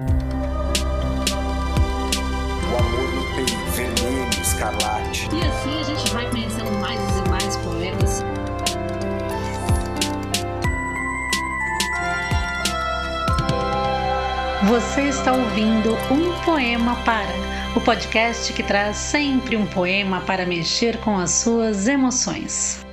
O amor no peito, vermelho, escarlate. E assim a gente vai conhecendo mais e mais poetas. Você está ouvindo Um Poema Para, o podcast que traz sempre um poema para mexer com as suas emoções.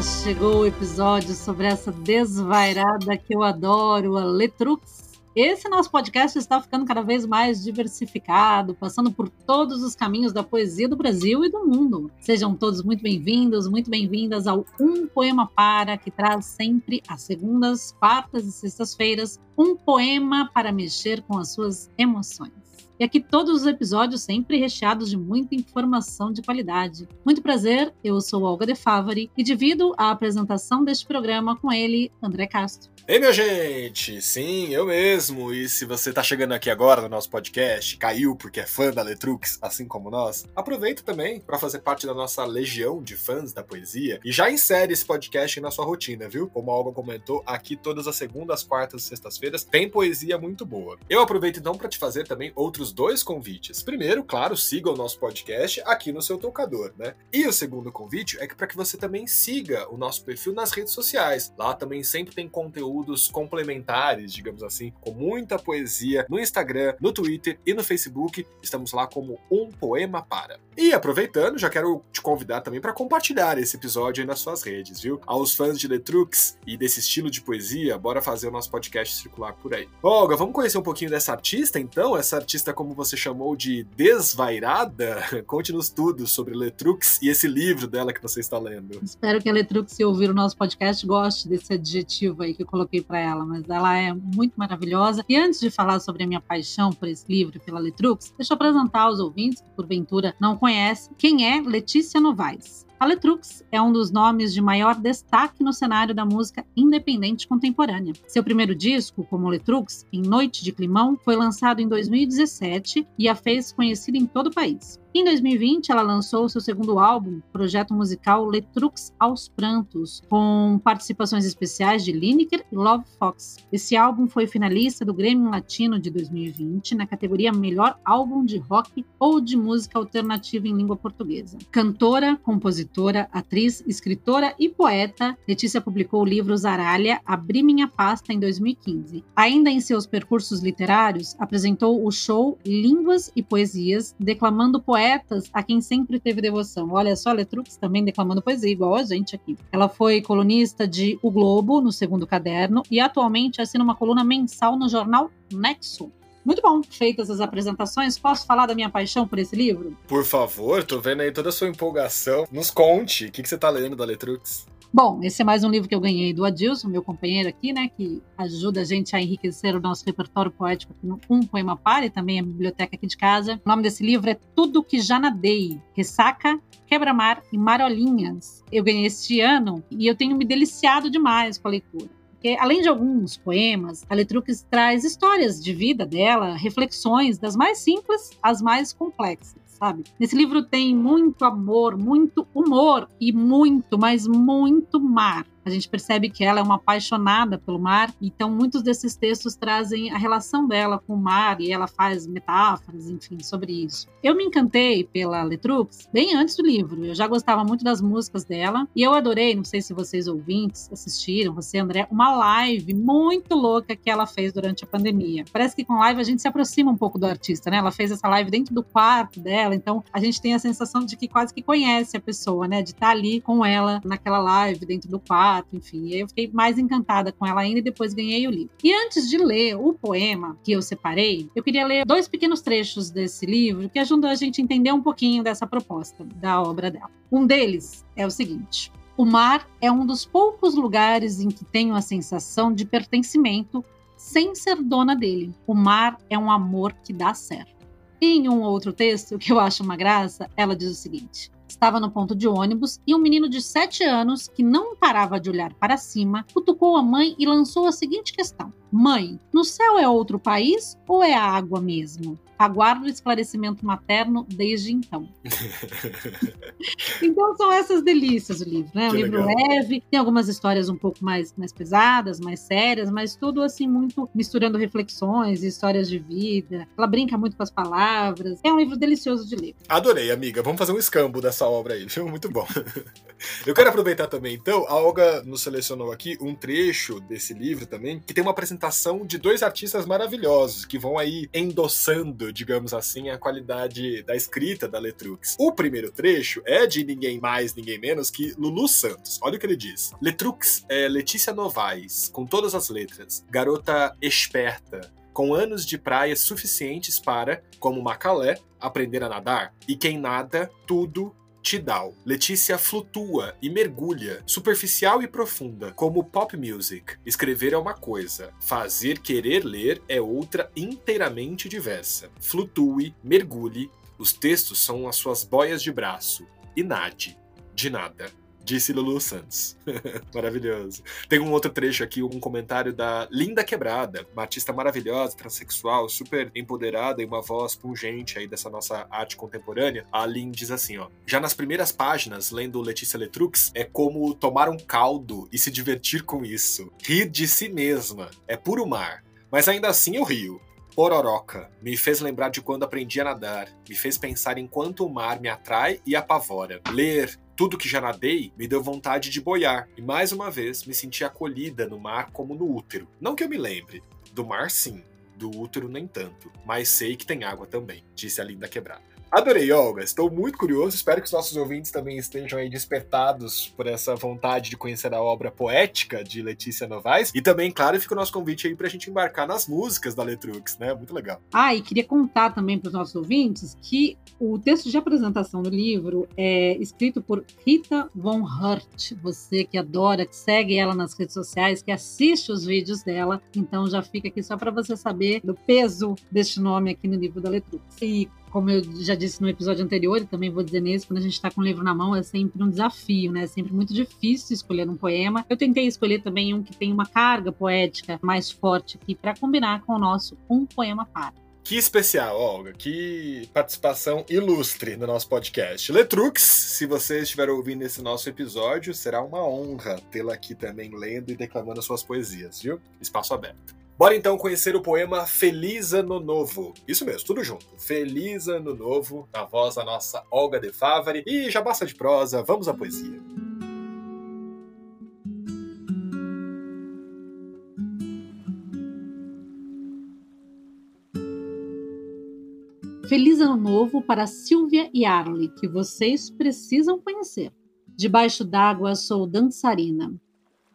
Chegou o episódio sobre essa desvairada que eu adoro, a Letrux. Esse nosso podcast está ficando cada vez mais diversificado, passando por todos os caminhos da poesia do Brasil e do mundo. Sejam todos muito bem-vindos, muito bem-vindas ao Um Poema Para, que traz sempre às segundas, quartas e sextas-feiras um poema para mexer com as suas emoções. E aqui todos os episódios sempre recheados de muita informação de qualidade. Muito prazer, eu sou Olga De Favari e divido a apresentação deste programa com ele, André Castro. Ei, minha gente! Sim, eu mesmo. E se você tá chegando aqui agora no nosso podcast, caiu porque é fã da Letrux, assim como nós, aproveita também para fazer parte da nossa legião de fãs da poesia e já insere esse podcast na sua rotina, viu? Como a Olga comentou, aqui todas as segundas, quartas e sextas-feiras tem poesia muito boa. Eu aproveito então para te fazer também outros dois convites. Primeiro, claro, siga o nosso podcast aqui no seu tocador, né? E o segundo convite é que para que você também siga o nosso perfil nas redes sociais. Lá também sempre tem conteúdo conteúdos complementares, digamos assim, com muita poesia no Instagram, no Twitter e no Facebook. Estamos lá como Um Poema Para. E aproveitando, já quero te convidar também para compartilhar esse episódio aí nas suas redes, viu? Aos fãs de Letrux e desse estilo de poesia, bora fazer o nosso podcast circular por aí. Olga, vamos conhecer um pouquinho dessa artista então? Essa artista, como você chamou de desvairada? Conte-nos tudo sobre Letrux e esse livro dela que você está lendo. Espero que a Letrux, se ouvir o nosso podcast, goste desse adjetivo aí que eu coloquei para ela, mas ela é muito maravilhosa. E antes de falar sobre a minha paixão por esse livro e pela Letrux, deixa eu apresentar aos ouvintes que porventura não conhecem quem é Letícia Novaes. A Letrux é um dos nomes de maior destaque no cenário da música independente contemporânea. Seu primeiro disco, como Letrux, em Noite de Climão, foi lançado em 2017 e a fez conhecida em todo o país. Em 2020, ela lançou seu segundo álbum, projeto musical Letrux aos Prantos, com participações especiais de Lineker e Love Fox. Esse álbum foi finalista do Grêmio Latino de 2020 na categoria Melhor Álbum de Rock ou de Música Alternativa em Língua Portuguesa. Cantora, compositora, atriz, escritora e poeta, Letícia publicou o livro Zaralha, Abri Minha Pasta em 2015. Ainda em seus percursos literários, apresentou o show Línguas e Poesias, declamando poetas poetas a quem sempre teve devoção. Olha só, Letrux também declamando poesia, igual a gente aqui. Ela foi colunista de O Globo, no segundo caderno, e atualmente assina uma coluna mensal no jornal Nexo. Muito bom, feitas as apresentações, posso falar da minha paixão por esse livro? Por favor, tô vendo aí toda a sua empolgação. Nos conte, o que, que você tá lendo da Letrux? Bom, esse é mais um livro que eu ganhei do Adilson, meu companheiro aqui, né, que ajuda a gente a enriquecer o nosso repertório poético aqui no Um Poema Para e também a biblioteca aqui de casa. O nome desse livro é Tudo Que Já Nadei, Ressaca, Quebra-Mar e Marolinhas. Eu ganhei este ano e eu tenho me deliciado demais com a leitura. Porque, além de alguns poemas, a Letrux traz histórias de vida dela, reflexões das mais simples às mais complexas sabe? Nesse livro tem muito amor, muito humor e muito, mas muito mar a gente percebe que ela é uma apaixonada pelo mar, então muitos desses textos trazem a relação dela com o mar e ela faz metáforas, enfim, sobre isso. Eu me encantei pela Letrux bem antes do livro, eu já gostava muito das músicas dela e eu adorei, não sei se vocês ouvintes assistiram, você André, uma live muito louca que ela fez durante a pandemia. Parece que com live a gente se aproxima um pouco do artista, né? Ela fez essa live dentro do quarto dela, então a gente tem a sensação de que quase que conhece a pessoa, né? De estar ali com ela naquela live dentro do quarto enfim. Eu fiquei mais encantada com ela ainda e depois ganhei o livro. E antes de ler o poema que eu separei, eu queria ler dois pequenos trechos desse livro que ajudam a gente a entender um pouquinho dessa proposta da obra dela. Um deles é o seguinte: o mar é um dos poucos lugares em que tenho a sensação de pertencimento sem ser dona dele. O mar é um amor que dá certo. E em um outro texto, que eu acho uma graça, ela diz o seguinte: Estava no ponto de ônibus e um menino de 7 anos, que não parava de olhar para cima, cutucou a mãe e lançou a seguinte questão: Mãe, no céu é outro país ou é a água mesmo? Aguardo o esclarecimento materno desde então. então são essas delícias o livro, né? Um livro legal. leve, tem algumas histórias um pouco mais, mais pesadas, mais sérias, mas tudo assim muito misturando reflexões, histórias de vida. Ela brinca muito com as palavras. É um livro delicioso de ler. Adorei, amiga. Vamos fazer um escambo dessa obra aí. Muito bom. Eu quero aproveitar também, então, a Olga nos selecionou aqui um trecho desse livro também, que tem uma apresentação de dois artistas maravilhosos que vão aí endossando, digamos assim, a qualidade da escrita da Letrux. O primeiro trecho é de ninguém mais, ninguém menos que Lulu Santos. Olha o que ele diz. Letrux é Letícia Novaes, com todas as letras, garota esperta, com anos de praia suficientes para, como Macalé, aprender a nadar. E quem nada, tudo Tidal. Letícia flutua e mergulha, superficial e profunda, como pop music. Escrever é uma coisa, fazer querer ler é outra inteiramente diversa. Flutue, mergulhe, os textos são as suas boias de braço. E nade, de nada disse Lulu Santos. Maravilhoso. Tem um outro trecho aqui, um comentário da Linda Quebrada, uma artista maravilhosa, transexual, super empoderada e uma voz pungente aí dessa nossa arte contemporânea. A Lin diz assim, ó: "Já nas primeiras páginas, lendo Letícia Letrux, é como tomar um caldo e se divertir com isso. Rir de si mesma, é puro mar. Mas ainda assim eu rio. Pororoca me fez lembrar de quando aprendi a nadar, me fez pensar em quanto o mar me atrai e apavora. Ler, tudo que já nadei me deu vontade de boiar, e mais uma vez me senti acolhida no mar como no útero. Não que eu me lembre, do mar sim, do útero nem tanto, mas sei que tem água também, disse a linda quebrada. Adorei, Olga. Estou muito curioso. Espero que os nossos ouvintes também estejam aí despertados por essa vontade de conhecer a obra poética de Letícia Novaes. E também, claro, fica o nosso convite aí para a gente embarcar nas músicas da Letrux, né? Muito legal. Ah, e queria contar também para os nossos ouvintes que o texto de apresentação do livro é escrito por Rita Von Hurt. Você que adora, que segue ela nas redes sociais, que assiste os vídeos dela. Então já fica aqui só para você saber do peso deste nome aqui no livro da Letrux. E como eu já disse no episódio anterior, e também vou dizer nesse, quando a gente está com o livro na mão, é sempre um desafio, né? É sempre muito difícil escolher um poema. Eu tentei escolher também um que tem uma carga poética mais forte aqui para combinar com o nosso Um Poema Para. Que especial, Olga. Que participação ilustre no nosso podcast. Letrux, se você estiver ouvindo esse nosso episódio, será uma honra tê-la aqui também lendo e declamando suas poesias, viu? Espaço aberto. Bora então conhecer o poema Feliz Ano Novo. Isso mesmo, tudo junto. Feliz Ano Novo, na voz da nossa Olga de Favari. E já basta de prosa, vamos à poesia. Feliz Ano Novo para Silvia e Arlie, que vocês precisam conhecer. Debaixo d'água sou dançarina,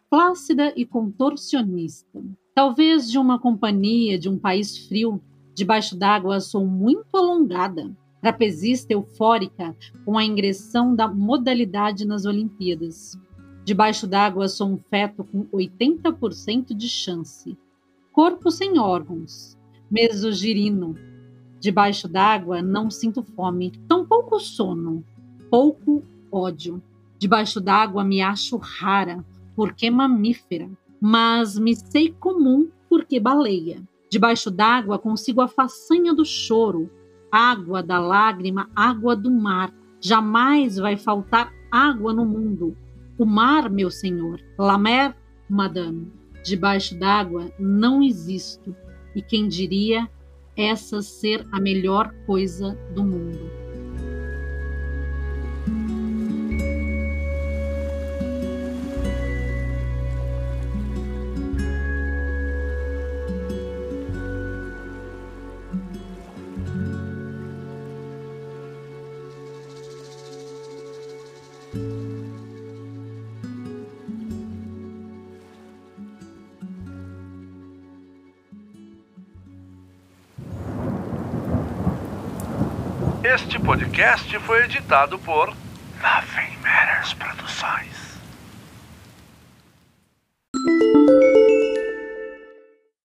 plácida e contorcionista Talvez de uma companhia de um país frio, debaixo d'água sou muito alongada, trapezista eufórica com a ingressão da modalidade nas Olimpíadas. Debaixo d'água sou um feto com 80% de chance. Corpo sem órgãos, mesogirino. Debaixo d'água não sinto fome, tampouco sono, pouco ódio. Debaixo d'água me acho rara, porque mamífera mas me sei comum porque baleia. Debaixo d'água consigo a façanha do choro, água da lágrima, água do mar. Jamais vai faltar água no mundo. O mar, meu senhor, la mer, madame. Debaixo d'água não existo. E quem diria essa ser a melhor coisa do mundo? Este podcast foi editado por Nothing Matters Produções.